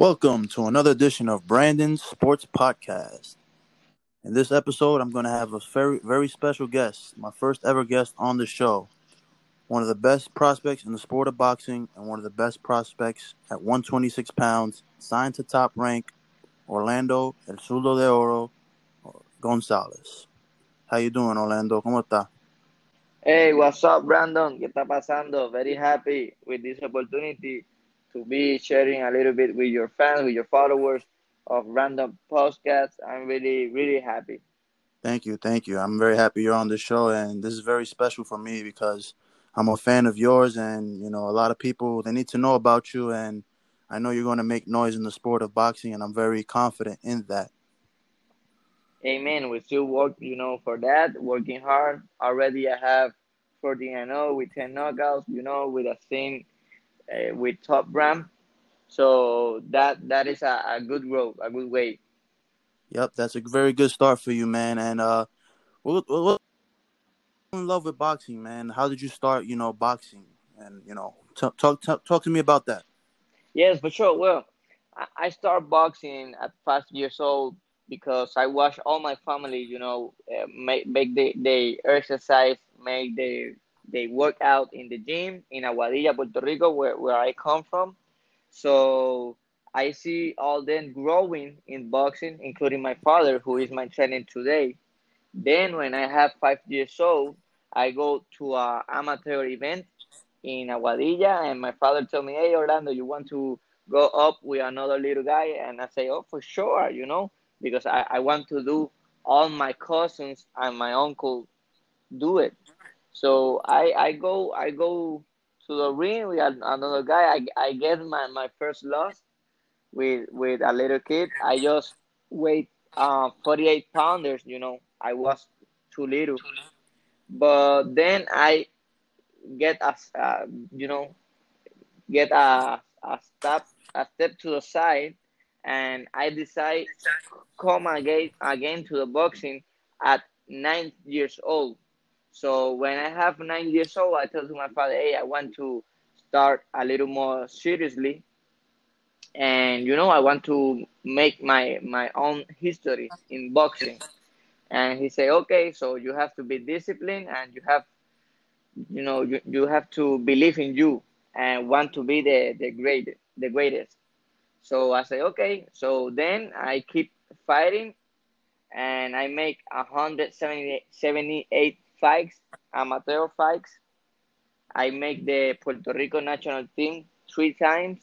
Welcome to another edition of Brandon's Sports Podcast. In this episode, I'm going to have a very, very special guest, my first ever guest on the show. One of the best prospects in the sport of boxing and one of the best prospects at 126 pounds, signed to top rank, Orlando El Zurdo de Oro Gonzalez. How you doing, Orlando? ¿Cómo está? Hey, what's up, Brandon? ¿Qué está pasando? Very happy with this opportunity to be sharing a little bit with your fans, with your followers of Random Podcasts. I'm really, really happy. Thank you, thank you. I'm very happy you're on the show, and this is very special for me because I'm a fan of yours, and you know a lot of people they need to know about you, and I know you're going to make noise in the sport of boxing, and I'm very confident in that. Amen. We still work, you know, for that, working hard. Already, I have 14 and 0 with 10 knockouts, you know, with a same uh, with Top Rank. So that that is a, a good road, a good way. Yep, that's a very good start for you, man. And uh, what, in love with boxing, man? How did you start? You know, boxing, and you know, talk talk talk, talk to me about that. Yes, for sure. Well, I, I started boxing at five years old because I watched all my family, you know, uh, make make the they exercise, make the they work out in the gym in Aguadilla, Puerto Rico, where, where I come from. So I see all them growing in boxing, including my father, who is my trainer today. Then when I have five years old, I go to a amateur event in Aguadilla, and my father told me, "Hey, Orlando, you want to go up with another little guy?" And I say, "Oh, for sure," you know, because I, I want to do all my cousins and my uncle do it. So I I go I go to the ring with another guy. I I get my, my first loss with with a little kid. I just weighed uh, 48 pounders. You know, I was too little. But then I get a uh, you know get a a step a step to the side, and I decide come again again to the boxing at nine years old. So when I have nine years old, I told my father, "Hey, I want to start a little more seriously, and you know, I want to make my my own history in boxing." And he said, "Okay, so you have to be disciplined, and you have, you know, you, you have to believe in you and want to be the the great the greatest." So I say, "Okay." So then I keep fighting, and I make 178 fights, amateur fights. I make the Puerto Rico national team three times,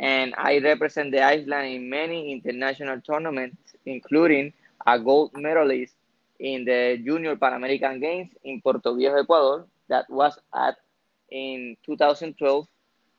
and I represent the island in many international tournaments, including a gold medalist in the Junior Pan American Games in Puerto Viejo, Ecuador, that was at in 2012.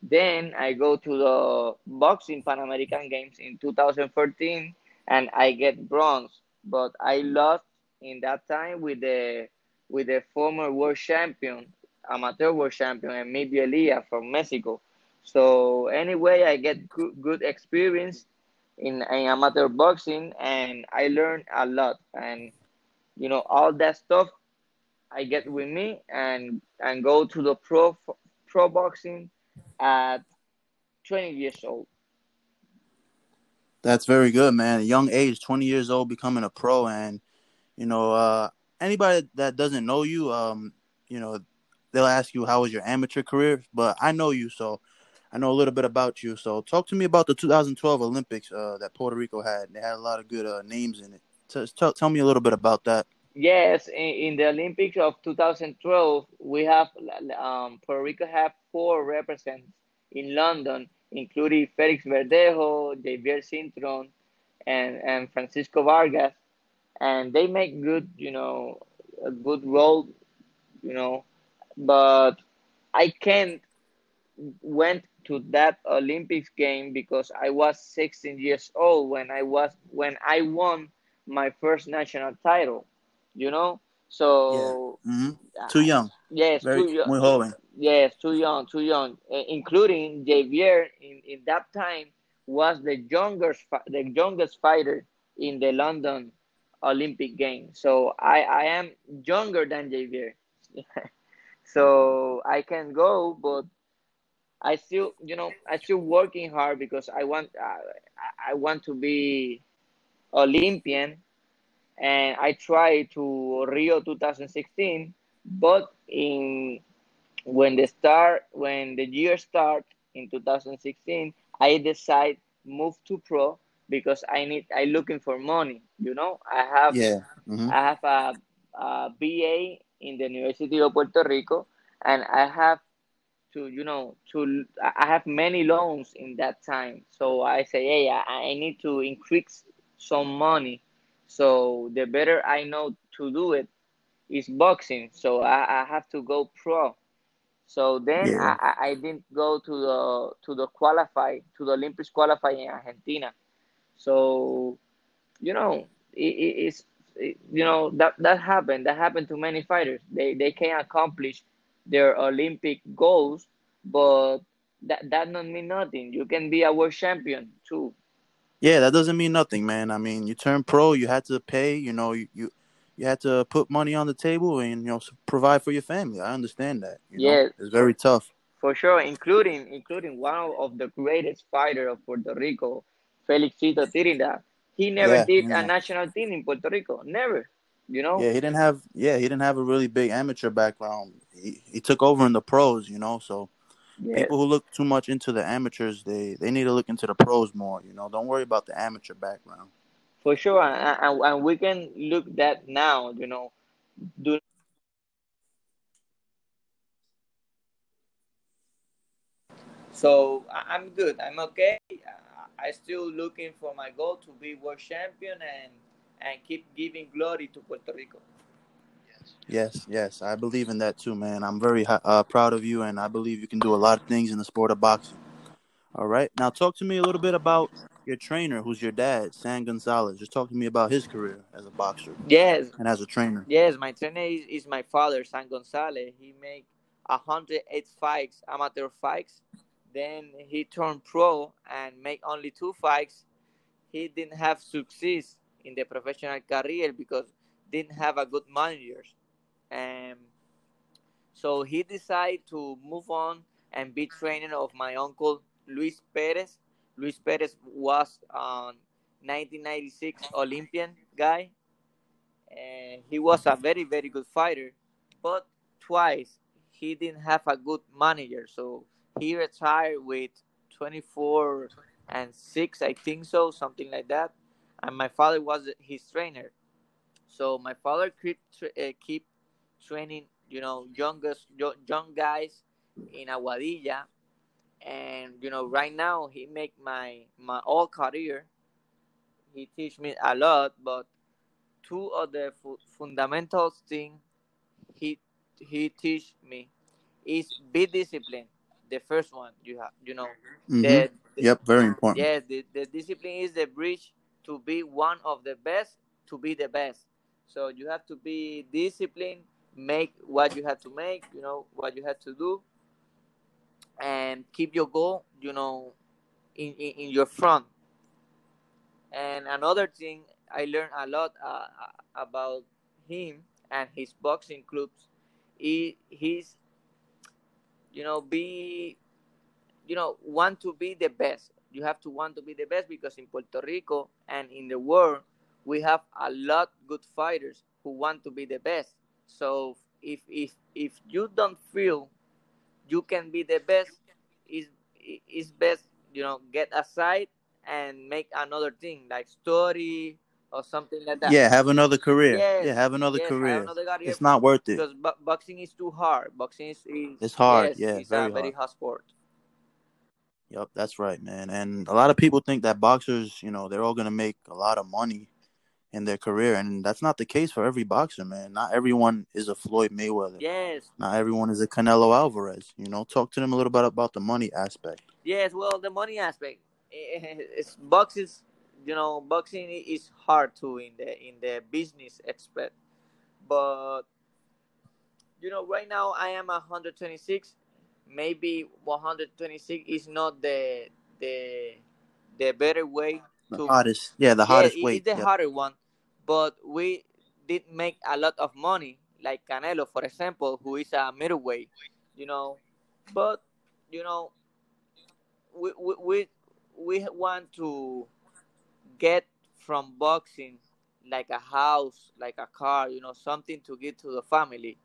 Then I go to the boxing Pan American Games in 2014, and I get bronze, but I lost in that time with the with the former world champion, amateur world champion, Emilio Elia from Mexico. So anyway, I get good, good experience in, in amateur boxing, and I learned a lot. And you know, all that stuff I get with me, and and go to the pro pro boxing at 20 years old. That's very good, man. A young age, 20 years old, becoming a pro, and you know, uh, anybody that doesn't know you, um, you know, they'll ask you how was your amateur career, but I know you, so I know a little bit about you. So talk to me about the 2012 Olympics uh, that Puerto Rico had. They had a lot of good uh, names in it. Tell, tell me a little bit about that. Yes, in, in the Olympics of 2012, we have um, Puerto Rico have four representatives in London, including Felix Verdejo, Jeyvier Cintron, and, and Francisco Vargas and they make good, you know, a good role, you know, but I can't went to that Olympics game because I was 16 years old when I was when I won my first national title, you know. So yeah. mm-hmm. too young. Yes, Very, too young. Muy joven. Yes, too young, too young. Including Jeyvier in, in that time was the youngest the youngest fighter in the London Olympic Games. So I, I am younger than Jeyvier. so I can go, but I still, you know, I still working hard because I want, uh, I want to be Olympian, and I try to Rio 2016, but in when the start when the year start in 2016, I decide move to pro because I need I looking for money. You know, I have Yeah. hmm I have a, a BA in the University of Puerto Rico, and I have to you know to I have many loans in that time. So I say, hey, I, I need to increase some money. So the better I know to do it is boxing. So I, I have to go pro. So then Yeah. I, I I didn't go to the to the qualify to the Olympics qualify in Argentina. So you know it, it, it's it, you know that that happened that happened to many fighters they they can accomplish their olympic goals but that that don't mean nothing you can be a world champion too Yeah, that doesn't mean nothing, man. I mean, you turn pro, you had to pay, you know, you you, you had to put money on the table and you know provide for your family. I understand that. You know, yeah it's very tough. for sure including including one of the greatest fighter of puerto rico felixito Trinidad he never Yeah, did a national team in puerto rico never you know yeah. He didn't have yeah he didn't have a really big amateur background. He he took over in the pros, you know. So yeah people who look too much into the amateurs, they they need to look into the pros more. You know, don't worry about the amateur background. for sure and, and, and we can look that now you know do So I'm good. I'm okay. Uh, I still looking for my goal to be world champion and and keep giving glory to Puerto Rico. Yes, yes, I believe in that too, man. I'm very uh, proud of you, and I believe you can do a lot of things in the sport of boxing. All right, now talk to me a little bit about your trainer, who's your dad, San Gonzalez. Just talk to me about his career as a boxer Yes, and as a trainer. yes. My trainer is, is my father, San Gonzalez. He make hundred eight fights, amateur fights. Then he turned pro and made only two fights. He didn't have success in the professional career because didn't have a good manager. And So he decided to move on and be trainer of my uncle Luis Perez. Luis Perez was um 1996 Olympian guy, and he was a very very good fighter. But twice he didn't have a good manager, so he retired with 24 and six, I think so, something like that. And my father was his trainer. So my father keep uh, keep training, you know, youngest yo- young guys in Aguadilla, and you know, right now he make my my all career. He teach me a lot, but two of the fu- fundamental thing he he teach me is be disciplined. The first one you have, you know, Mm-hmm. the, the Yep, very important. yeah, the, the discipline is the bridge to be one of the best to be the best. So you have to be disciplined, make what you have to make, you know, what you have to do, and keep your goal, you know, in, in, in your front. And another thing I learned a lot uh, about him and his boxing clubs, he, he's, you know, be you know want to be the best. You have to want to be the best because in puerto rico and in the world we have a lot good fighters who want to be the best. So if if if you don't feel you can be the best is is best you know get aside and make another thing like story or something like that Yeah, have another career. yes Yeah, have another yes have career. another career It's not worth it. because bo- boxing is too hard boxing is, is It's hard. yes Yeah, it's very a very hard. sport Yep, that's right, man. And a lot of people think that boxers, you know, they're all gonna make a lot of money in their career, and that's not the case for every boxer, man. Not everyone is a Floyd Mayweather. yes Not everyone is a Canelo Alvarez. You know, talk to them a little bit about the money aspect. Yes, well, the money aspect. It's boxing. You know, boxing is hard too in the in the business aspect. But you know, right now I am 126. Maybe 126 is not the the the better way The to. hottest, yeah, the Yeah, hottest it- weight. it's the Yep. harder one. But we did make a lot of money, like Canelo, for example, who is a middleweight. You know, but you know we we we, we want to get from boxing like a house, like a car, you know, something to give to the family.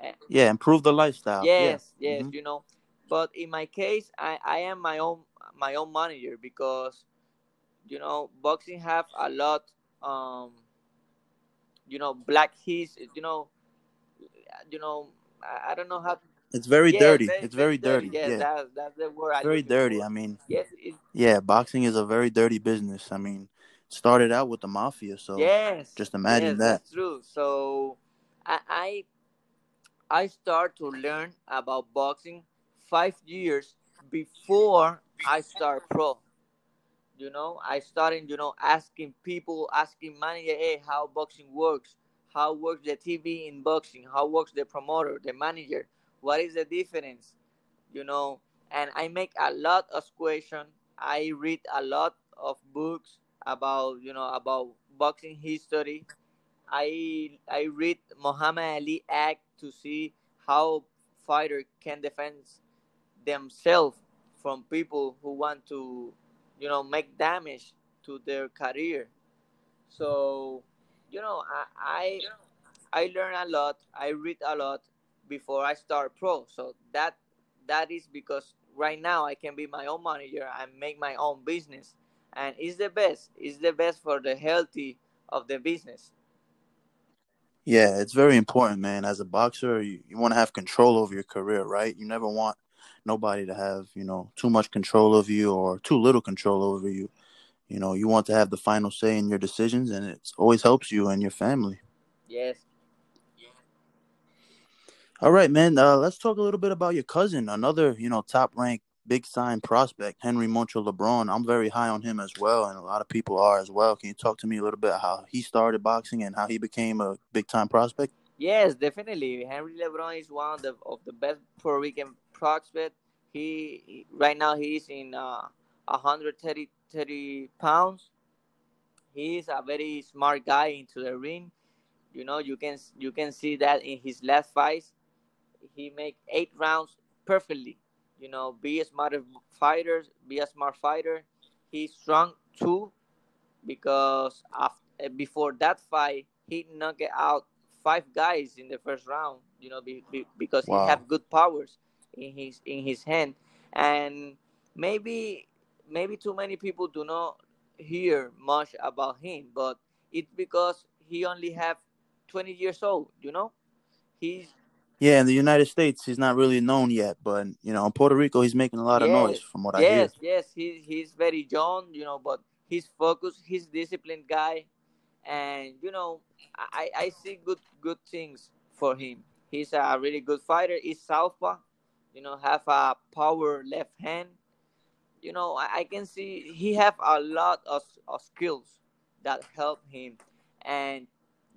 Eh, Yeah, improve the lifestyle. Yeah. yes, yes, hmm you know. But in my case, I, I am my own my own manager because you know boxing have a lot um you know black his you know you know I, I don't know how It's very yes dirty. very It's very dirty dirty. yes Yeah. that's that's the word I'm very dirty. for I mean, yes yeah, boxing is a very dirty business. I mean, started out with the mafia, so yes just imagine yes that. that's true so I I I start to learn about boxing five years before I start pro. You know, I started, you know, asking people, asking manager, hey, how boxing works, how works the TV in boxing, how works the promoter, the manager, what is the difference, you know, and I make a lot of question. I read a lot of books about, you know, about boxing history. I I read Muhammad Ali Act to see how fighter can defend themselves from people who want to, you know, make damage to their career. So, you know, I I, I learn a lot. I read a lot before I start pro. So that that is because right now I can be my own manager and make my own business, and it's the best. It's the best for the healthy of the business. Yeah, it's very important, man. As a boxer, you, you want to have control over your career, right? You never want nobody to have, you know, too much control over you or too little control over you. You know, you want to have the final say in your decisions, and it always helps you and your family. Yes. All right, man. Uh, let's talk a little bit about your cousin, another, you know, top ranked big sign prospect, Henry Moncho LeBron. I'm very high on him as well, and a lot of people are as well. Can you talk to me a little bit how he started boxing and how he became a big time prospect? Yes, definitely. Henry LeBron is one of the of the best Puerto Rican prospects. He he- right now he's in uh 130 30 pounds. He is a very smart guy into the ring. You know, you can you can see that in his last fights. He make eight rounds perfectly. You know, be a smart fighter, be a smart fighter. He's strong too because after, before that fight, he knocked out five guys in the first round. You know, be, be, because he have good powers in his in his hand, and maybe maybe too many people do not hear much about him, but it's because he only have twenty years old. You know, he's Yeah, in the United States, he's not really known yet, but you know, in Puerto Rico, he's making a lot of noise from what I hear. yes, yes. He's he's very young. You know, but he's focused. He's disciplined guy and you know I, I see good good things for him. He's a really good fighter. He's southpaw, you know, have a power left hand. You know, I, I can see he have a lot of, of skills that help him, and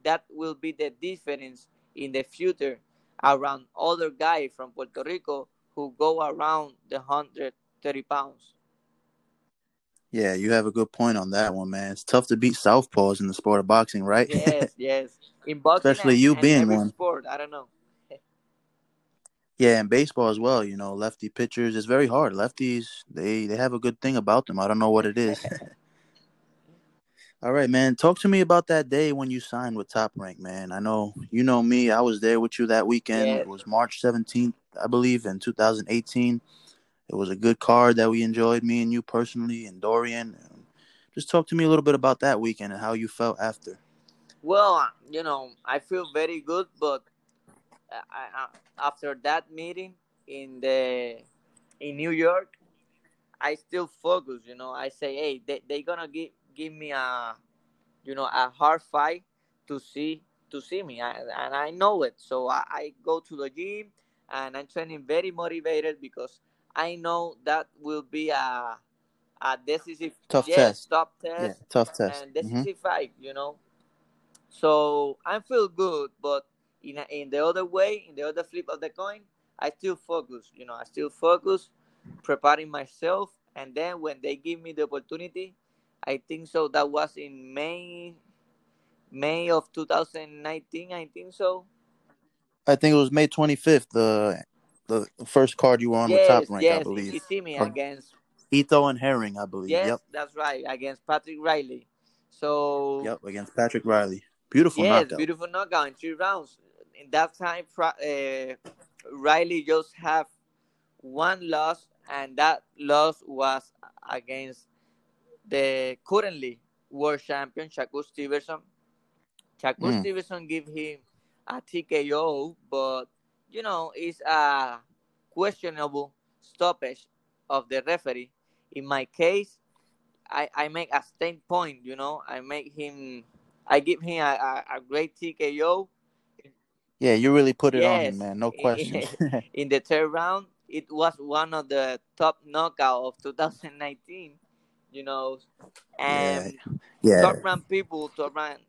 that will be the difference in the future around other guys from Puerto Rico who go around the 130 pounds. Yeah, you have a good point on that one, man. It's tough to beat southpaws in the sport of boxing, right? Yes, yes. In boxing Especially and, you and being one. sport, I don't know. Yeah, and baseball as well. You know, lefty pitchers it's very hard. Lefties they they have a good thing about them. I don't know what it is. All right, man. Talk to me about that day when you signed with Top Rank, man. I know you know me. I was there with you that weekend. Yes. It was March seventeenth, I believe, in two thousand eighteen. It was a good card that we enjoyed, me and you personally, and Dorian. Just talk to me a little bit about that weekend and how you felt after. Well, you know, I feel very good, but I, I, after that meeting in the in New York, I still focus. You know, I say, hey, they they gonna give give me a you know a hard fight to see to see me, I, and I know it. So I, I go to the gym and I'm training very motivated because I know that will be a a decisive Tough yes, test. Yeah, test tough test. and hmm decisive fight. You know, so I feel good, but in a, in the other way, in the other flip of the coin, I still focus. You know, I still focus, preparing myself, and then when they give me the opportunity, I think so. That was in May, May of 2019. I think so. I think it was May twenty fifth, the the first card you were on the Top Yes, Rank, I believe. yes. Kissimmee Or- against Ito and Herring, I believe. Yes, Yep. that's right, against Patrick Riley. So Yep. Against Patrick Riley. Beautiful yes, knockout. beautiful knockout in three rounds. In that time, uh, Riley just have one loss, and that loss was against the currently world champion Shakur Stevenson. Shakur Mm. Stevenson give him a TKO, but you know it's a questionable stoppage of the referee. In my case, I, I make a stand point. You know, I make him, I give him a, a, a great TKO. Yeah, you really put it on him, man. No question. in the third round, it was one of the top knockout of 2019. You know, and yeah. top rank people, top rank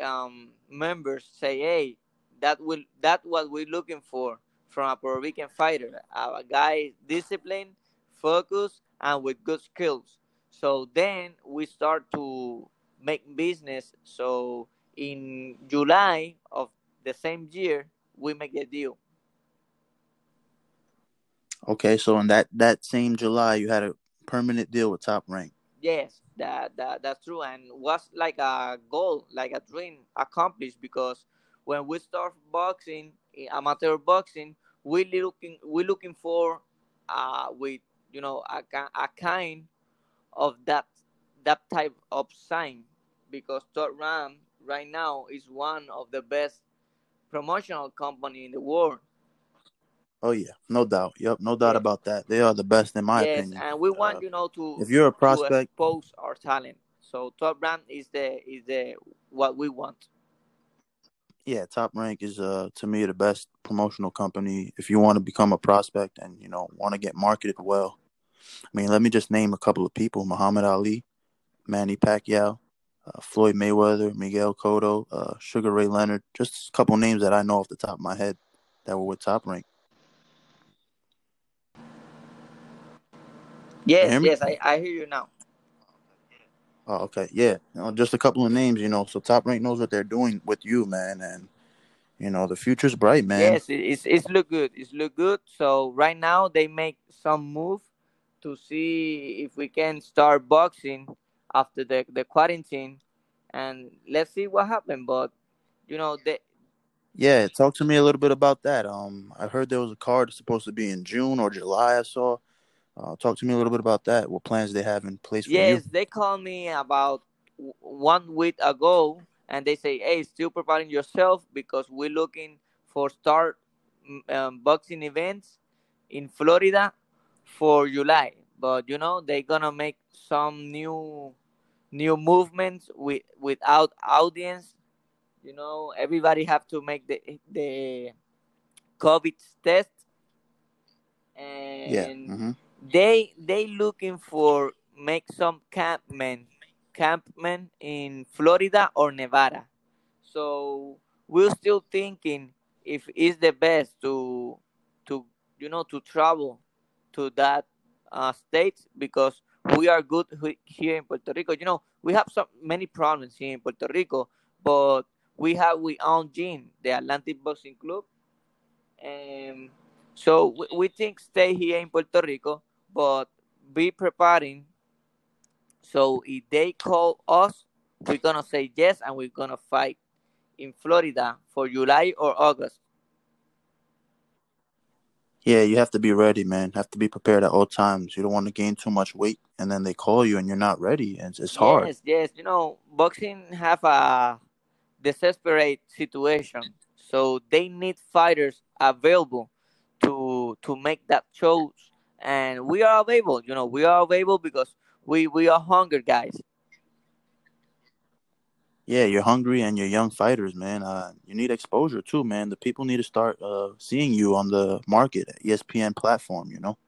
um, members say, "Hey, that will that what we're looking for from a Puerto Rican fighter, a guy disciplined, focused, and with good skills." So then we start to make business. So in July of the same year, we make the deal. Okay, so in that that same July, you had a permanent deal with Top Rank. Yes, that, that that's true, and was like a goal, like a dream accomplished because when we start boxing, in amateur boxing, we looking we looking for uh with you know a, a kind of that that type of sign because Top Rank right now is one of the best promotional company in the world. Oh yeah, no doubt. Yep, no doubt Yeah. about that. They are the best in my yes, opinion. and we want Uh, you know to if you're a prospect, expose our talent. So Top Rank is the is the what we want. yeah, Top Rank is uh to me the best promotional company if you want to become a prospect and you know want to get marketed well. I mean, let me just name a couple of people: Muhammad Ali, Manny Pacquiao, uh, Floyd Mayweather, Miguel Cotto, uh, Sugar Ray Leonard. Just a couple names that I know off the top of my head that were with Top Rank. Yes, yes, I, I hear you now. Oh, okay, yeah, you know, just a couple of names, you know. So Top Rank knows what they're doing with you, man, and you know the future's bright, man. Yes, it's it's look good. It's look good. So right now they make some move to see if we can start boxing after the the quarantine, and let's see what happens. But you know they Yeah, talk to me a little bit about that. Um, I heard there was a card supposed to be in June or July. I saw. Uh, talk to me a little bit about that. What plans they have in place for Yes, they called me about one week ago, and they say, "Hey, still preparing yourself because we're looking for start mm, um, boxing events in Florida for July." But you know, they're gonna make some new new movements with without audience. You know, everybody have to make the the COVID test, Yeah. and hmm they they looking for make some campment campment in Florida or Nevada. So we're still thinking if it's the best to to you know to travel to that uh, state because we are good here in Puerto Rico. You know we have so many problems here in Puerto Rico, but we have we own gym, the Atlantic Boxing Club, and so we, we think stay here in Puerto Rico, but be preparing. So if they call us, we're gonna say yes, and we're gonna fight in Florida for July or August. Yeah, you have to be ready, man. Have to be prepared at all times. You don't want to gain too much weight, and then they call you and you're not ready. And it's, it's hard. Yes, yes. You know, boxing have a desperate situation, so they need fighters available to to make that shows, and we are available. You know, we are available because we we are hungry guys. Yeah, you're hungry and you're young fighters, man. Uh, you need exposure too, man. The people need to start uh, seeing you on the market, ESPN platform. You know.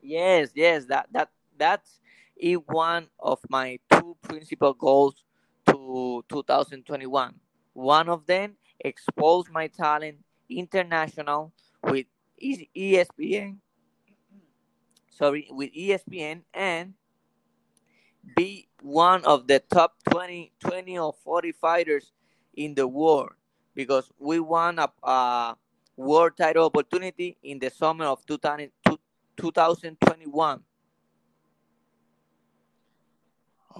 Yes, yes, that that that's is one of my two principal goals to 2021. One of them expose my talent international with ESPN. Sorry, with ESPN and be one of the top 20, 20 or 40 fighters in the world because we won a, a world title opportunity in the summer of 2000 2021.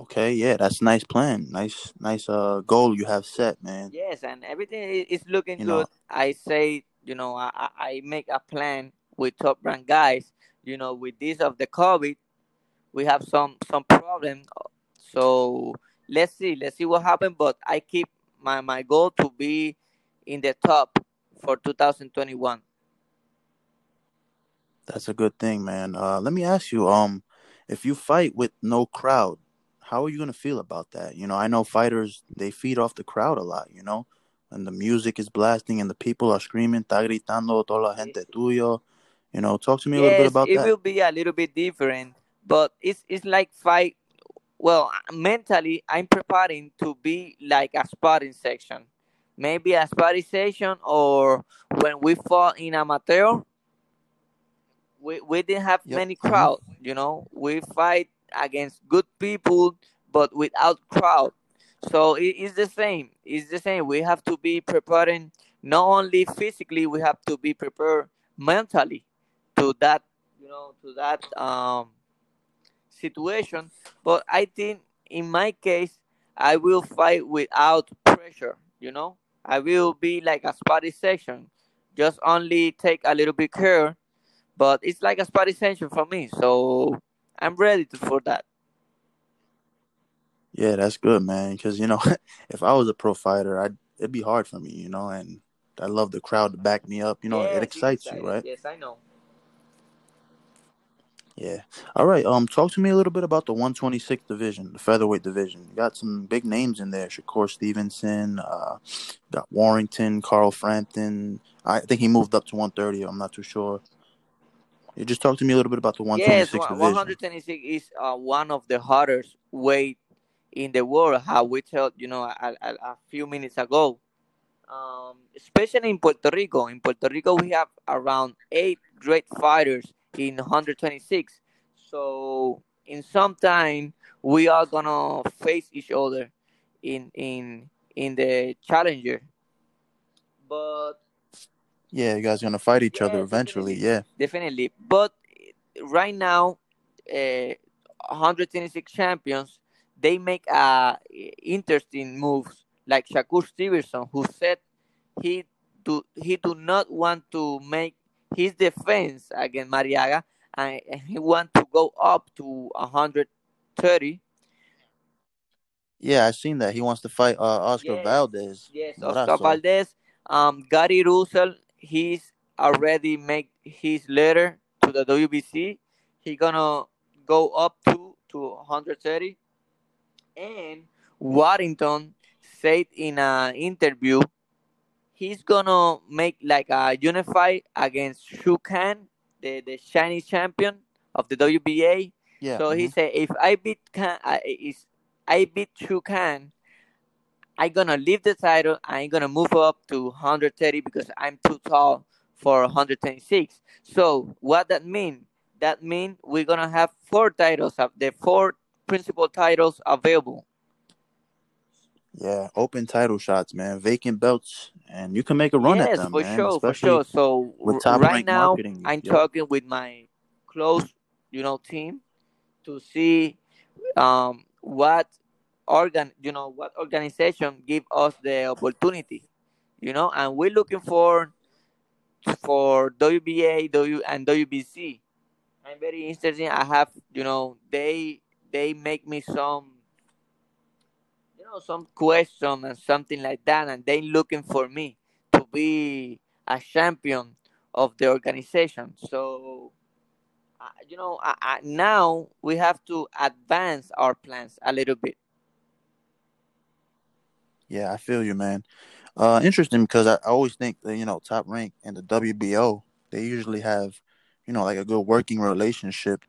Okay, yeah, that's a nice plan. Nice, nice uh goal you have set, man. Yes, and everything is looking You know, good. I say, you know, I, I make a plan with top rank guys. You know, with this of the COVID, we have some some problem. So let's see, let's see what happens. But I keep my my goal to be in the top for 2021. that's a good thing, man. Uh, let me ask you, um, if you fight with no crowd, how are you gonna feel about that? You know, I know fighters they feed off the crowd a lot. You know, and the music is blasting and the people are screaming, "Está gritando toda la gente tuyo." You know, talk to me a little bit about it that. It will be a little bit different, but it's it's like fight. Well, mentally, I'm preparing to be like a sparring section, maybe a sparring session, or when we fought in amateur, we, we didn't have Yep. many hmm crowd. You know, we fight against good people, but without crowd. So it is the same. It's the same. We have to be preparing not only physically, we have to be prepared mentally to that. You know, to that um situation. But I think in my case, I will fight without pressure. You know, I will be like a spotty session just only take a little bit care but it's like a spotty session for me. So I'm ready to, for that. Yeah, that's good, man. Because you know, if I was a pro fighter, I'd it'd be hard for me. You know, and I love the crowd to back me up. You know, it excites you, right? Yes, I know. Yeah. All right. Um, talk to me a little bit about the 126 division, the featherweight division. You got some big names in there: Shakur Stevenson, uh, got Warrington, Carl Frampton. I think he moved up to 130. I'm not too sure. You just talk to me a little bit about the Yes, 126 one- division. 126 is uh, one of the hardest weight in the world. How we told you know a, a, a few minutes ago. Um, especially in Puerto Rico. In Puerto Rico, we have around eight great fighters in 126. So in some time, we are gonna face each other in in in the challenger. But Yeah, you guys gonna fight each other eventually. definitely, Yeah. definitely. But right now, uh, 126 champions, they make uh, interesting moves like Shakur Stevenson, who said he do he do not want to make his defense against Marriaga, and, and he want to go up to 130. Yeah, I seen that. He wants to fight uh, Oscar Yes, Valdez, yes, from what I Oscar. Valdez. Um, Gary Russell, he's already make his letter to the WBC. He gonna go up to to 130. And Warrington said in an interview he's gonna make like a unify against Xu Can, the, the Chinese champion of the WBA. Yeah. So he hmm said if I beat Can, I, is I beat Xu Can, I'm gonna leave the title. I'm gonna move up to 130 because I'm too tall for 126. So what that mean? That mean we're gonna have four titles of the four principal titles available. Yeah, open title shots, man. Vacant belts, and you can make a run at Yes, them, for man. sure, for sure. So right now. I'm Yep. talking with my close, you know, team to see um what organ, you know, what organization give us the opportunity, you know, and we're looking for for WBA, W and WBC. I'm very interested. I have, you know, they they make me some, know, some question and something like that, and they looking for me to be a champion of the organization. So, uh, you know, I, I, now we have to advance our plans a little bit. Yeah, I feel you, man. Uh, interesting because I, I always think that you know top rank and the WBO they usually have, you know, like a good working relationship.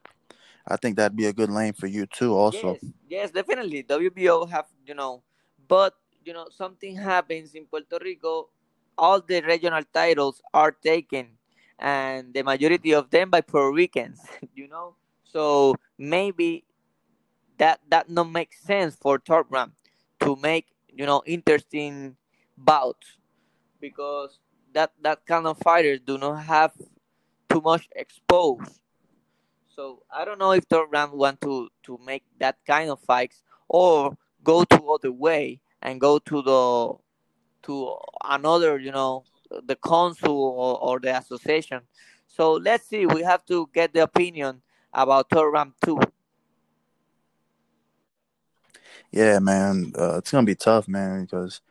I think that'd be a good lane for you too, also. Yes, yes, definitely. WBO have, you know, but you know, something happens in Puerto Rico. All the regional titles are taken, and the majority of them by Puerto Ricans. You know, so maybe that that not make sense for Top Rank to make you know interesting bouts because that that kind of fighters do not have too much exposed. So I don't know if Top Rank want to to make that kind of fights or go to other way and go to the to another, you know, the council or, or the association. So let's see. We have to get the opinion about Top Rank too. Yeah, man, uh, it's gonna be tough, man, because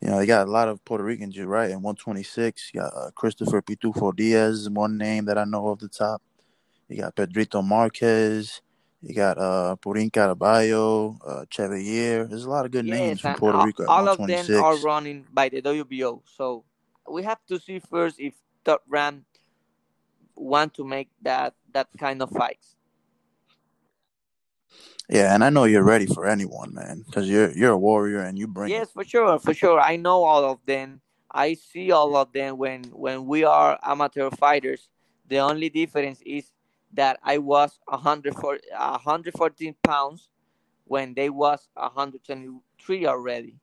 you know they got a lot of Puerto Ricans, right. In 126, you got uh, Christopher Pitufo Diaz, one name that I know off the top. You got Pedrito Marquez. You got uh Purin Caraballo, uh Chevalier. There's a lot of good Yes, names from Puerto all, Rico all of them are running by the WBO. So we have to see first if Top Rank want to make that that kind of fights. Yeah, and I know you're ready for anyone, man, because you're you're a warrior and you bring. Yes, for sure, for sure. I know all of them. I see all of them when when we are amateur fighters. The only difference is that I was 104 114 pounds when they was 123 already.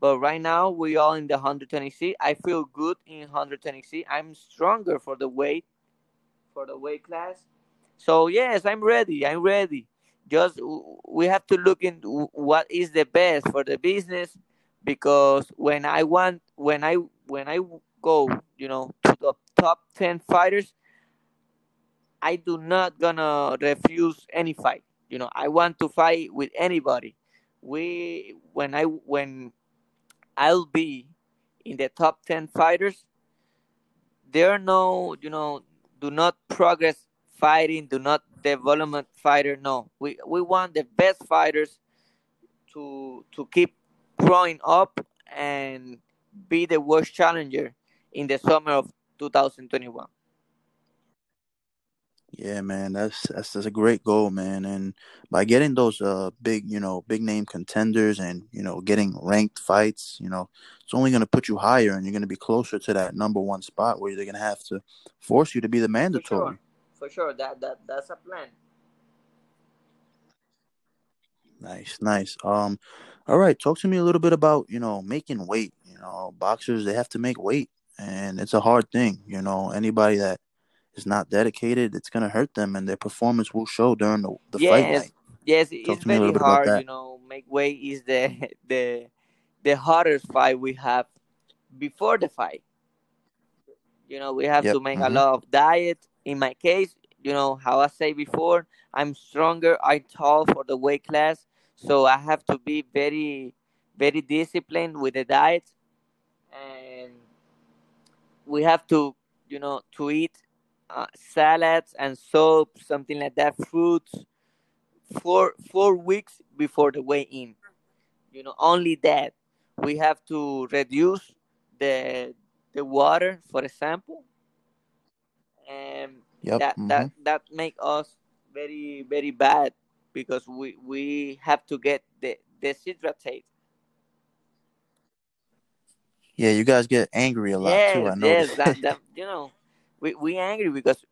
But right now we all in the 120C. I feel good in 120C. I'm stronger for the weight for the weight class. So yes, I'm ready. I'm ready. Just we have to look into what is the best for the business because when I want when I when I go, you know, to the top 10 fighters, I do not gonna refuse any fight. You know, I want to fight with anybody. We when I when I'll be in the top 10 fighters, there are no, you know, do not progress fighting, do not development fighter. No, we we want the best fighters to to keep growing up and be the worst challenger in the summer of 2021. Yeah, man, that's that's that's a great goal, man. And by getting those uh big, you know, big name contenders and you know getting ranked fights, you know, it's only gonna put you higher, and you're gonna be closer to that number one spot where they're gonna have to force you to be the mandatory. For sure, for sure. That that that's a plan. Nice, nice. Um, all right, talk to me a little bit about you know making weight. You know, boxers they have to make weight, and it's a hard thing. You know, anybody that is not dedicated, it's gonna hurt them, and their performance will show during the the fight Yes, night. yes. Talk It's to a very little bit about hard. You know, make weight is the the the hardest fight we have before the fight. You know, we have Yep. to make a Mm-hmm. lot of diet. In my case, you know, how I say before, I'm stronger, I'm tall for the weight class, so I have to be very, very disciplined with the diet, and we have to, you know, to eat uh, salads and soup, something like that, fruits, four four weeks before the weigh in. You know, only that. We have to reduce the the water, for example, and Yep. that Mm-hmm. that that make us very very bad because we we have to get the deshydratate. Yeah, you guys get angry a lot too. Yes, I yes, that that you know, we we angry because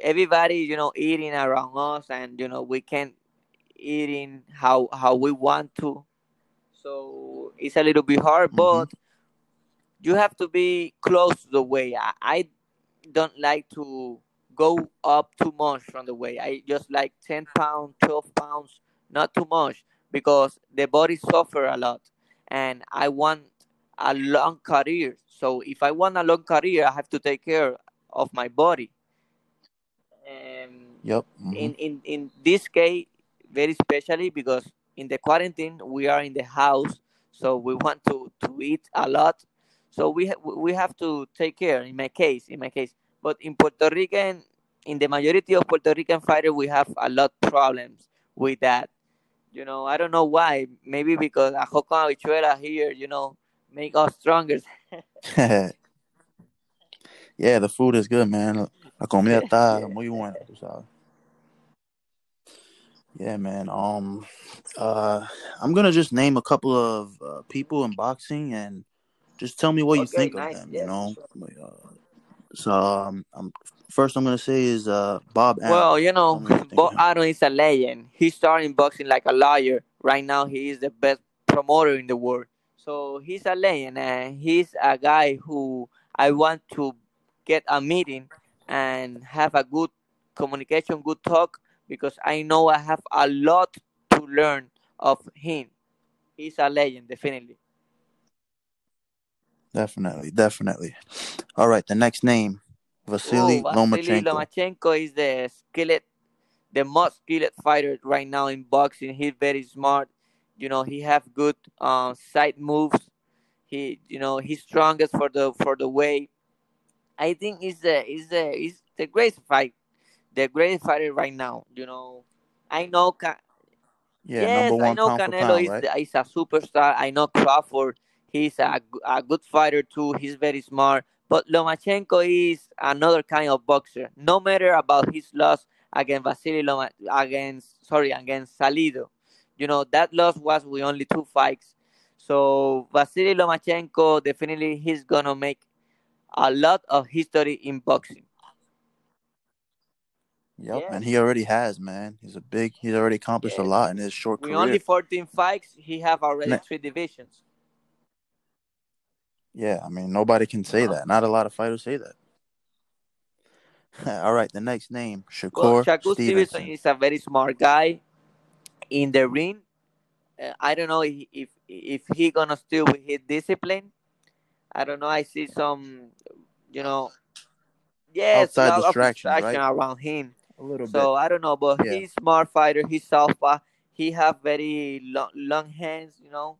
everybody you know eating around us and you know we can't eating how how we want to. So it's a little bit hard, mm-hmm. but you have to be close to the way. I, I don't like to go up too much from the way I just like 10 pounds, 12 pounds, not too much because the body suffer a lot and I want a long career. So if I want a long career, I have to take care of my body. And Yep. Mm-hmm. in, in, in this case, very especially because in the quarantine, we are in the house. So we want to, to eat a lot. So we, ha- we have to take care in my case, in my case. But in Puerto Rican, in the majority of Puerto Rican fighters, we have a lot problems with that. You know, I don't know why. Maybe because ajo con habichuela here, you know, make us stronger. yeah, the food is good, man. La comida está muy buena, tú sabes. Yeah, man. Um, uh, I'm gonna just name a couple of uh, people in boxing and just tell me what you Okay, think of nice. them. You know. sure. Uh, so um, I'm first. I'm gonna say is uh Bob. Well, you know, you think of Bob. Arum is a legend. He started boxing like a lawyer. Right now, he is the best promoter in the world. So he's a legend, and he's a guy who I want to get a meeting and have a good communication, good talk, because I know I have a lot to learn of him. He's a legend, definitely. Definitely, definitely. All right, the next name, Vasily Lomachenko. Lomachenko is the skillet, the most skilled fighter right now in boxing. He's very smart. You know, he have good um, side moves. He, you know, he's strongest for the for the weight. I think he's the he's the he's the greatest fight, the greatest fighter right now. You know, I know. Ca- Yeah, Yes, number I know Canelo pound, is right? is a superstar. I know Crawford. He's a, a good fighter too. He's very smart. But Lomachenko is another kind of boxer. No matter about his loss against Vasily Loma against sorry against Salido, you know that loss was with only two fights. So Vasily Lomachenko definitely he's gonna make a lot of history in boxing. Yep, Yes. and he already has, man. He's a big. He's already accomplished a lot in his short With career. only 14 fights, he have already three divisions. Yeah, I mean nobody can say Uh-huh. that. Not a lot of fighters say that. All right, the next name, Well, Shakur Shakur Stevenson Stevenson. is a very smart guy in the ring. Uh, I don't know if, if if he gonna still with his discipline. I don't know. I see some, you know, yes, Outside distractions, distraction right? around him. A little So I don't know, but Yeah. he's smart fighter. He's southpaw. He have very long, long hands. You know,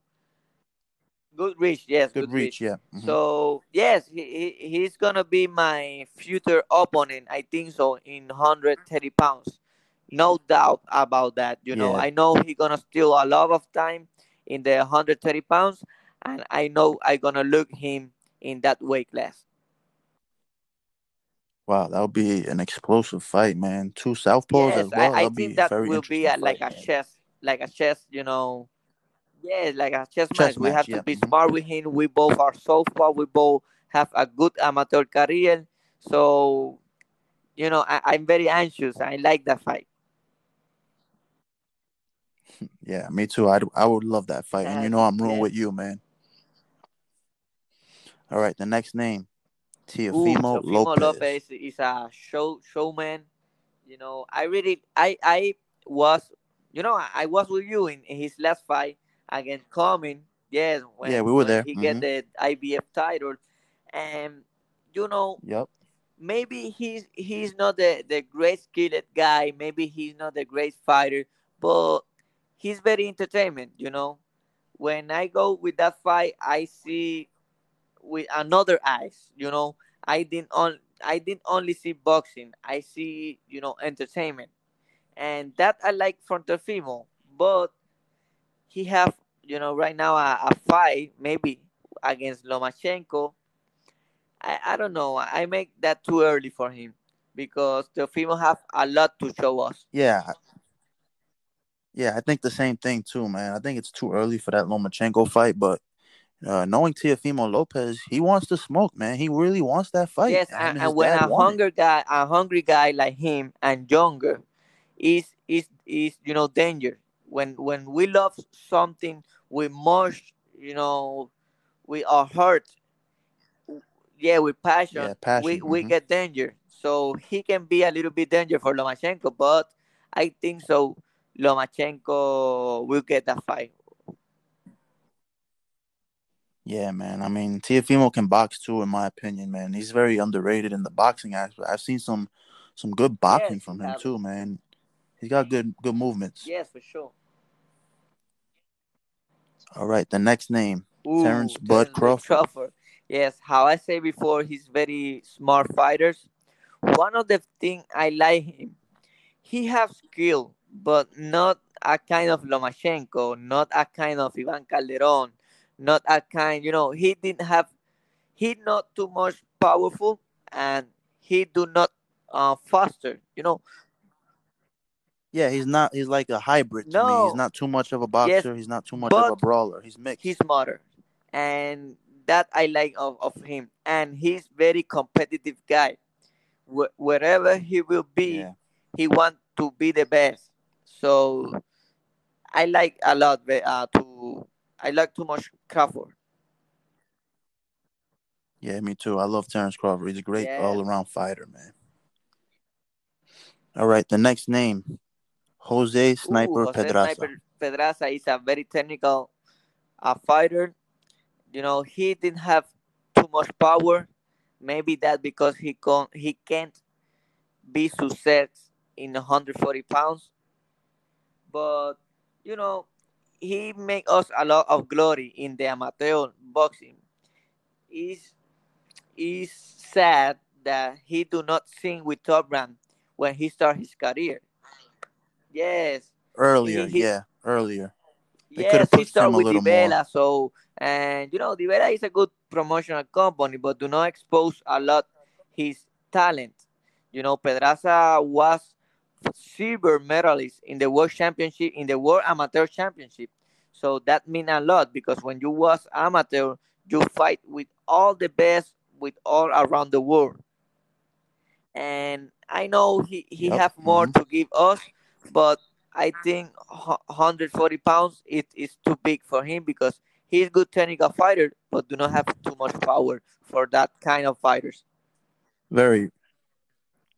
good reach. Yes, bit. Good reach, yeah. Mhm. so yes, he, he he's gonna be my future opponent. I think so in 130 pounds, no doubt about that. You know, Yeah. I know he's gonna steal a lot of time in the 130 pounds, and I know I'm gonna look him in that weight class. Wow, that would be an explosive fight, man. Two southpaws Yes, as well. I, I be think that will be a, like fight, a man. chess, like a chess. You know, yeah, like a chess, Chess match. We have yeah. to be smart with him. We both are southpaw. We both have a good amateur career. So you know, I, I'm very anxious. I like that fight. Yeah, me too. I I would love that fight, and you know I'm rooting Yes. with you, man. All right, the next name, Ooh, Teofimo Teofimo Lopez. Lopez is a show showman. You know, I really, I, I was, you know, I, was with you in, in his last fight against Commey. Yes, when, Yeah, we were there. he get Mhm. the IBF title, and you know, Yep. maybe he's he's not the the great skilled guy. Maybe he's not the great fighter, but he's very entertainment. You know, when I go with that fight, I see with another eyes. You know, I didn't on I didn't only see boxing. I see you know entertainment, and that I like from Teofimo. But he have you know right now a, a fight maybe against Lomachenko. I, I don't know. I make that too early for him because Teofimo have a lot to show us. Yeah. Yeah, I think the same thing too, man. I think it's too early for that Lomachenko fight, but uh, knowing Teofimo Lopez, he wants to smoke, man. He really wants that fight. yes, and, and when a it. hunger guy, a hungry guy like him and younger, is is is you know danger. When when we love something we much, you know, we are hurt. yeah, with passion, Yeah, passion. we we mhm. get danger. So he can be a little bit danger for Lomachenko, but I think so. Lomachenko will get that fight. Yeah, man. I mean, Teofimo can box too, in my opinion, man. He's very underrated in the boxing aspect. I've seen some some good boxing Yes, from him too, man. He's got good good movements. Yes, for sure. All right, the next name, Ooh, Terrence Bud Terrence Bud Crawford. Crawford. Yes, how I say before, he's very smart fighters. One of the thing I like him, he have skill, but not a kind of Lomachenko, not a kind of Ivan Calderon, not a kind, you know, he didn't have, he not too much powerful, and he do not uh, faster, you know. Yeah, he's not. He's like a hybrid to me. He's not too much of a boxer. yes. He's not too much of a brawler. He's mixed. he's smarter and that i like of, of him and he's very competitive guy Wh- wherever he will be Yeah, he want to be the best so i like a lot uh, to i like too much crawford yeah, me too. I love Terrence Crawford. He's a great yes all around fighter, man. All right, the next name, Jose Ooh, Sniper Jose Pedraza. Sniper Pedraza is a very technical uh, fighter. You know, he didn't have too much power. Maybe that because he con he can't be success in 140 pounds. But you know, he make us a lot of glory in the amateur boxing. Is is sad that he do not sing with Top Rank when he start his career. Yes, Earlier, he yeah, earlier. They could yes have he pushed start him a with. DiBella. So and you know DiBella is a good promotional company, but do not expose a lot his talent. You know Pedraza was silver medalist in the world championship in the world amateur championship. So that mean a lot because when you was amateur, you fight with all the best with all around the world. and I know he, he Yep. have more hmm to give us, but I think 140 pounds it is too big for him because he's good technical fighter, but do not have too much power for that kind of fighters. Very,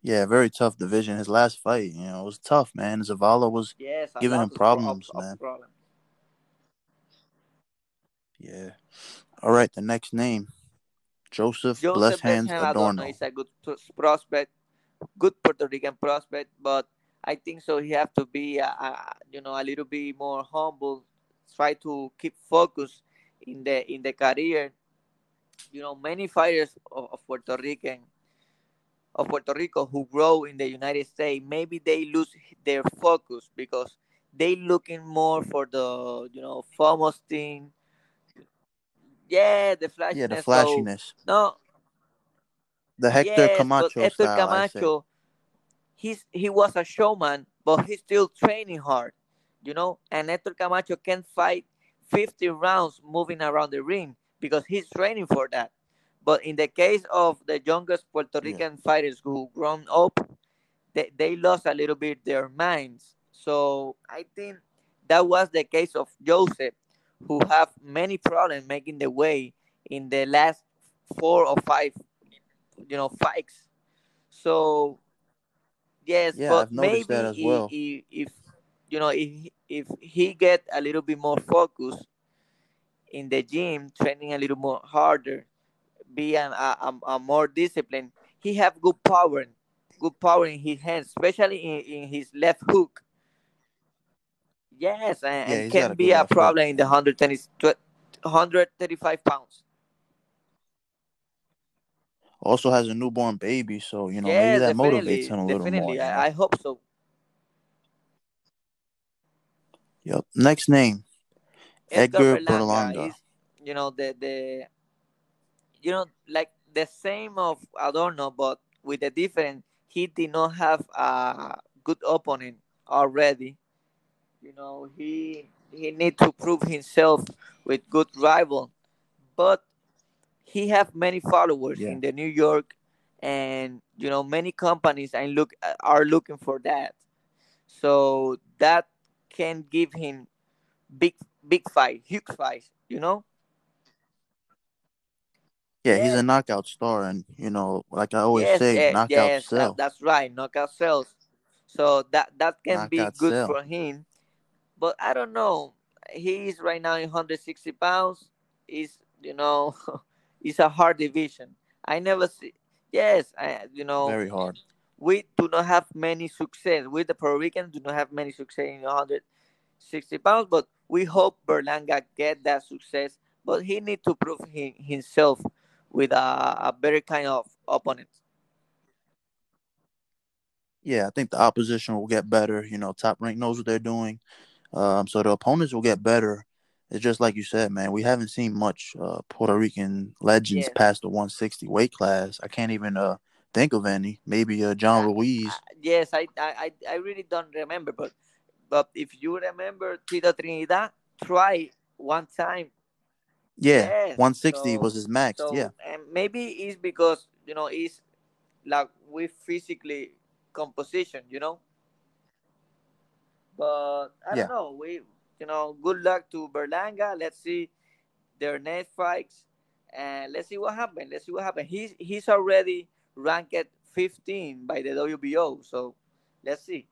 yeah, very tough division. His last fight, you know, was tough, man. Zavala was Yes, giving him of, pro- of, problems, man. Yeah. All right, the next name, Joseph Bless Joseph Hands Beshan Adorno is a good prospect, good Puerto Rican prospect, but I think so he have to be a, a, you know a little bit more humble, try to keep focus in the in the career you know many fighters of, of Puerto Rican of Puerto Rico who grow in the United States maybe they lose their focus because they looking more for the you know famous thing yeah the flashiness. Yeah, the flashiness so no the Hector yes Camacho Hector style. Camacho he's he was a showman but he's still training hard you know and Hector Camacho can fight 50 rounds moving around the ring because he's training for that But in the case of the youngest Puerto Yeah, Rican fighters who grown up, they, they lost a little bit their minds. So I think that was the case of Joseph, who have many problems making the way in the last four or five, you know, fights. So yes, yeah, but maybe i- well. i- if you know if if he get a little bit more focus in the gym, training a little more harder, be an, a, a, a more disciplined. He have good power, good power in his hands, especially in, in his left hook. Yes, and, Yeah, and can be a left hook. problem in the 120, 135 pounds. Also has a newborn baby, so you know maybe that motivates him a little more. definitely. You know. I, I hope so. Yep. Next name, Edgar Edgar Berlanga Berlanga. is, you know, the the you know like the same of Adorno, but with a different. He did not have a good opponent already. You know, he he need to prove himself with good rival, but he have many followers Yeah. in the New York, and you know many companies and look are looking for that. So that can give him big big fight, huge fight. You know. Yeah, he's a knockout star, and you know, like I always yes, say, eh, knockouts yes. That, that's right. Knockout sells. So that that can be good sell. for him. But I don't know. He is right now in 160 pounds. Is you know, it's a hard division. I never see. Yes, I, you know, Very hard. we do not have many success. We the Puerto Ricans do not have many success in 160 pounds. But we hope Berlanga get that success. But he need to prove him, himself with a, a better kind of opponent. Yeah, I think the opposition will get better. You know, top rank knows what they're doing. Um, so the opponents will get better. It's just like you said, man. We haven't seen much uh, Puerto Rican legends Yes. past the 160 weight class. I can't even uh think of any. Maybe uh, John Ruiz. yes, I, I, I I really don't remember, but but if you remember Tito Trinidad, try one time. Yeah, Yes. 160 So was his max. Yeah, and maybe it's because you know it's like we physically composition, you know. But I yeah, don't know. We you know good luck to Berlanga. Let's see their next fights, and let's see what happens. Let's see what happens. He's he's already ranked 15 by the WBO, so let's see.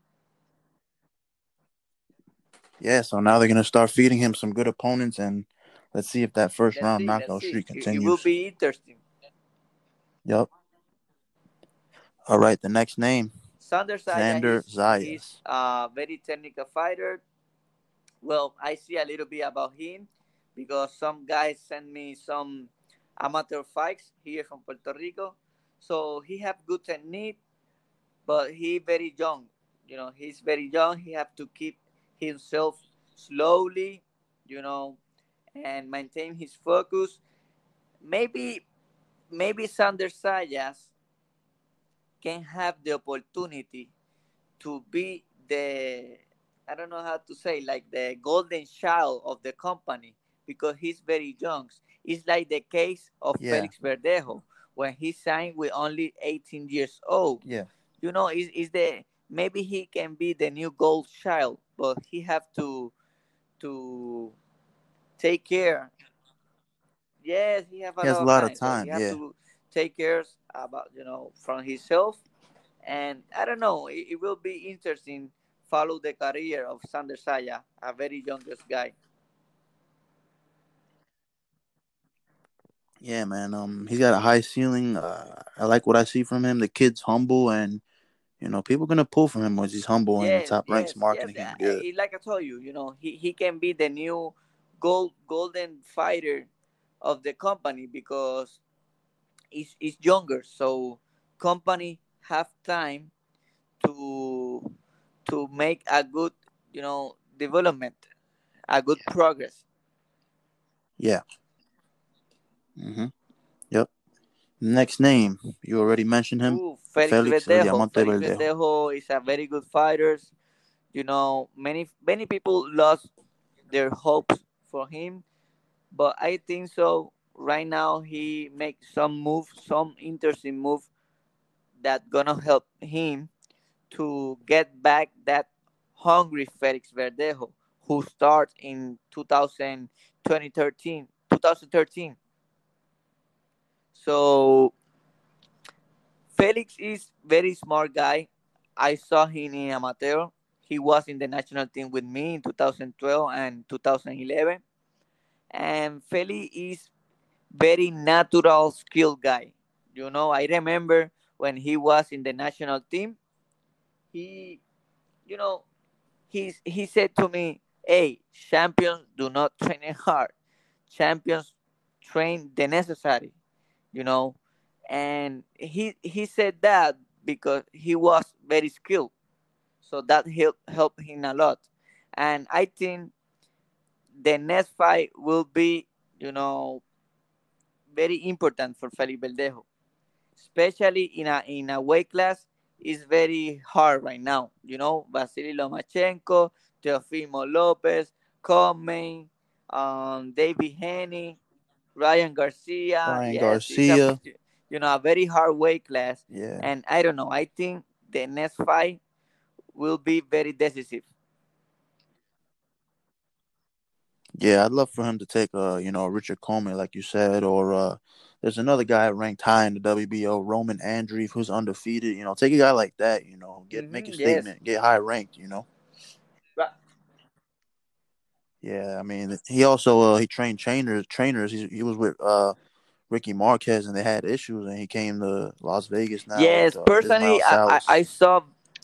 Yeah, so now they're gonna start feeding him some good opponents, and let's see if that 1st Let's round see. knockout streak It, it continues. will be interesting. Yep. All right, the next name, Sander Xander is he's a uh, very technical fighter. Well, I see a little bit about him because some guys send me some amateur fights here from Puerto Rico. So he have good technique, but he very young. You know, he's very young. He have to keep himself slowly, you know, and maintain his focus. Maybe, maybe Xander Zayas can have the opportunity to be the I don't know how to say like the golden child of the company because he's very young. It's like the case of Yeah. Felix Verdejo when he signed with only 18 years old. Yeah. You know, is is the maybe he can be the new gold child, but he have to to take care. Yes, he have a He has lot a of lot time. of time, he yeah. to take care about you know from himself and I don't know. It, it will be interesting follow the career of Xander Zayas, a very youngest guy. Yeah, man. Um, he's got a high ceiling. Uh, I like what I see from him. The kid's humble, and you know, people gonna pull from him once he's humble and Yes, top ranks yes, yes. marketing him good. like I told you, you know, he, he can be the new gold golden fighter of the company because he's, he's younger. So company have time to to make a good, you know, development, a good progress. Yeah. Mm-hmm. Yep. Next name, you already mentioned him. Ooh, Felix, Felix Verdejo. Felix. Verdejo is a very good fighter. You know, many many people lost their hopes for him, but I think so. Right now, he makes some move, some interesting move that gonna help him to get back that hungry Felix Verdejo, who started in 2000, 2013, 2013. So Felix is very smart guy. I saw him in amateur. He was in the national team with me in 2012 and 2011. And Felix is very natural skilled guy. You know, I remember when he was in the national team, he, you know, he he said to me, "Hey, champions do not train hard. Champions train the necessary." You know, and he he said that because he was very skilled, so that helped helped him a lot. And I think the next fight will be, you know, very important for Felipe Verdejo, especially in a in a weight class. is very hard right now. You know, Vasily Lomachenko, Teofimo Lopez, Coleman, um, David Haney, Ryan Garcia. Ryan yes, Garcia. a, you know, a very hard weight class. Yeah. And I don't know. I think the next fight will be very decisive. Yeah, I'd love for him to take uh, you know, Richard Coleman, like you said, or uh there's another guy ranked high in the WBO, Roman Andreev, who's undefeated. You know, take a guy like that, you know, get make a Mhm, yes. statement, get high ranked, you know. Right. Yeah, I mean, he also uh he trained trainers trainers. He he was with uh Ricky Marquez and they had issues and he came to Las Vegas now. Yes, with, uh, personally, I, I, I saw,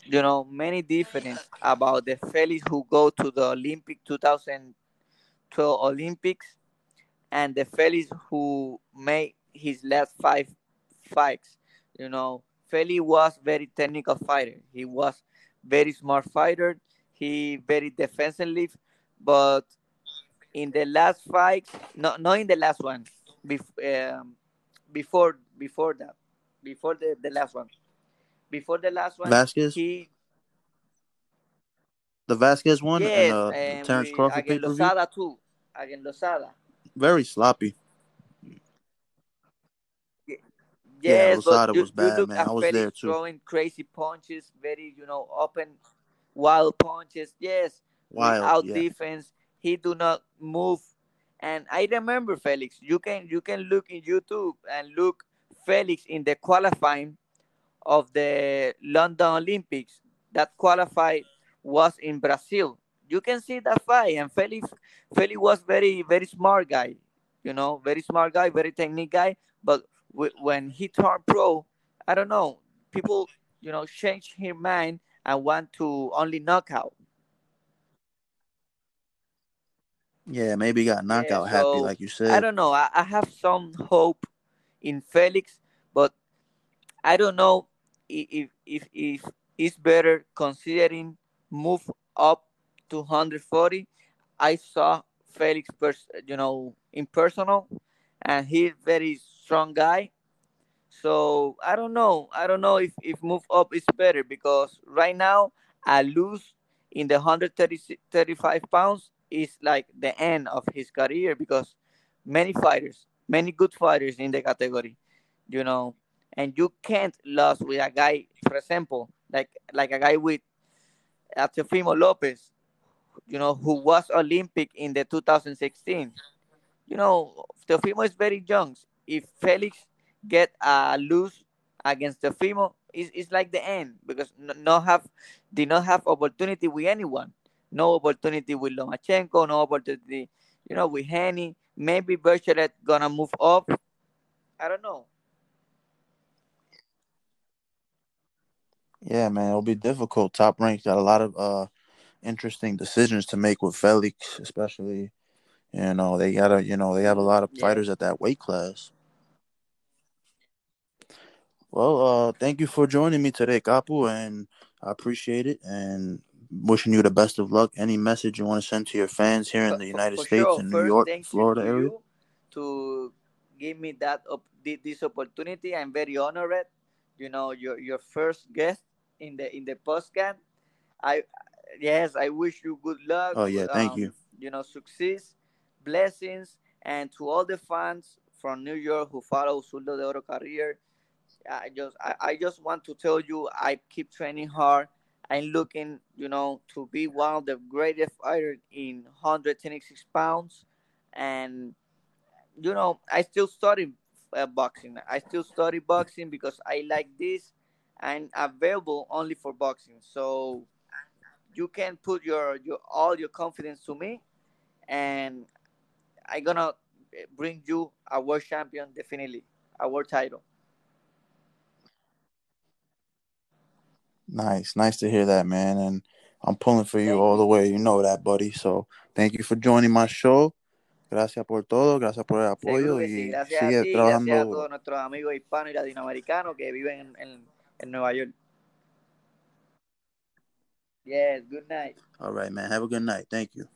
you know, many difference about the Felix who go to the Olympic 2012 Olympics and the Felix who made his last five fights. You know, Felix was very technical fighter. He was very smart fighter. He very defensively, but in the last fight, not not in the last one, bef- um, before before that, before the, the last one, before the last one, Vasquez, he the Vasquez one and yes, uh and Terrence Crawford against Lozada too, against Lozada. very sloppy. Ye- Yeah, Yes, but Lozada was you bad, look man. I was there too. throwing crazy punches, very you know open, wild punches. Yes, Wild, without yeah. defense, he do not move. And I remember Felix. You can you can look in YouTube and look Felix in the qualifying of the London Olympics. That qualified was in Brazil. you can see that fight, and Felix Felix was very very smart guy, you know, very smart guy, very technique guy. But w- when he turned pro, I don't know, people you know change his mind and want to only knockout. Yeah, maybe got Yeah, knockout happy, like you said. I don't know. I, I have some hope in Felix, I don't know if if if it's better considering move up to 140. I saw Felix, you know, in personal, and he's very strong guy. So I don't know. I don't know if if move up is better because right now I lose in the 130 35 pounds is like the end of his career because many fighters, many good fighters in the category, you know, and you can't lose with a guy, for example, like like a guy with Teofimo Lopez, you know, who was Olympic in the 2016 you know, Teofimo is very young. If Felix get a lose against Teofimo, it's, it's like the end because no, have did not have opportunity with anyone. No opportunity with Lomachenko. No opportunity, you know, with Haney. Maybe Berchelt gonna move up. I don't know. Yeah, man, it'll be difficult. Top rank got a lot of uh interesting decisions to make with Felix, especially. You know, they gotta, you know, they have a lot of Yes. fighters at that weight class. Well, uh, thank you for joining me today, Kapu, and I appreciate it. And wishing you the best of luck. Any message you want to send to your fans here in the United for States sure. and New York, Florida to area? to give me that this opportunity. I'm very honored. You know, your your first guest in the in the podcast. I yes, I wish you good luck. Oh yeah, thank you. Um, you know, success, blessings, and to all the fans from New York who follow Zurdo de Oro career. I just I, I just want to tell you I keep training hard. I'm looking, you know, to be one of the greatest fighters in 126 pounds, and you know I still study uh, boxing. I still study boxing because I like this, and available only for boxing. So you can put your your all your confidence to me, and I'm gonna bring you a world champion definitely, a world title. Nice, nice to hear that, man. And I'm pulling for you all the way. You know that, buddy. So thank you for joining my show. Gracias por todo, gracias por el apoyo sí. y Gracias a sigue ti, gracias a todos nuestros amigos hispanos y latinoamericanos que viven en, en, en Nueva York. Yes, good night. All right, man. Have a good night. Thank you.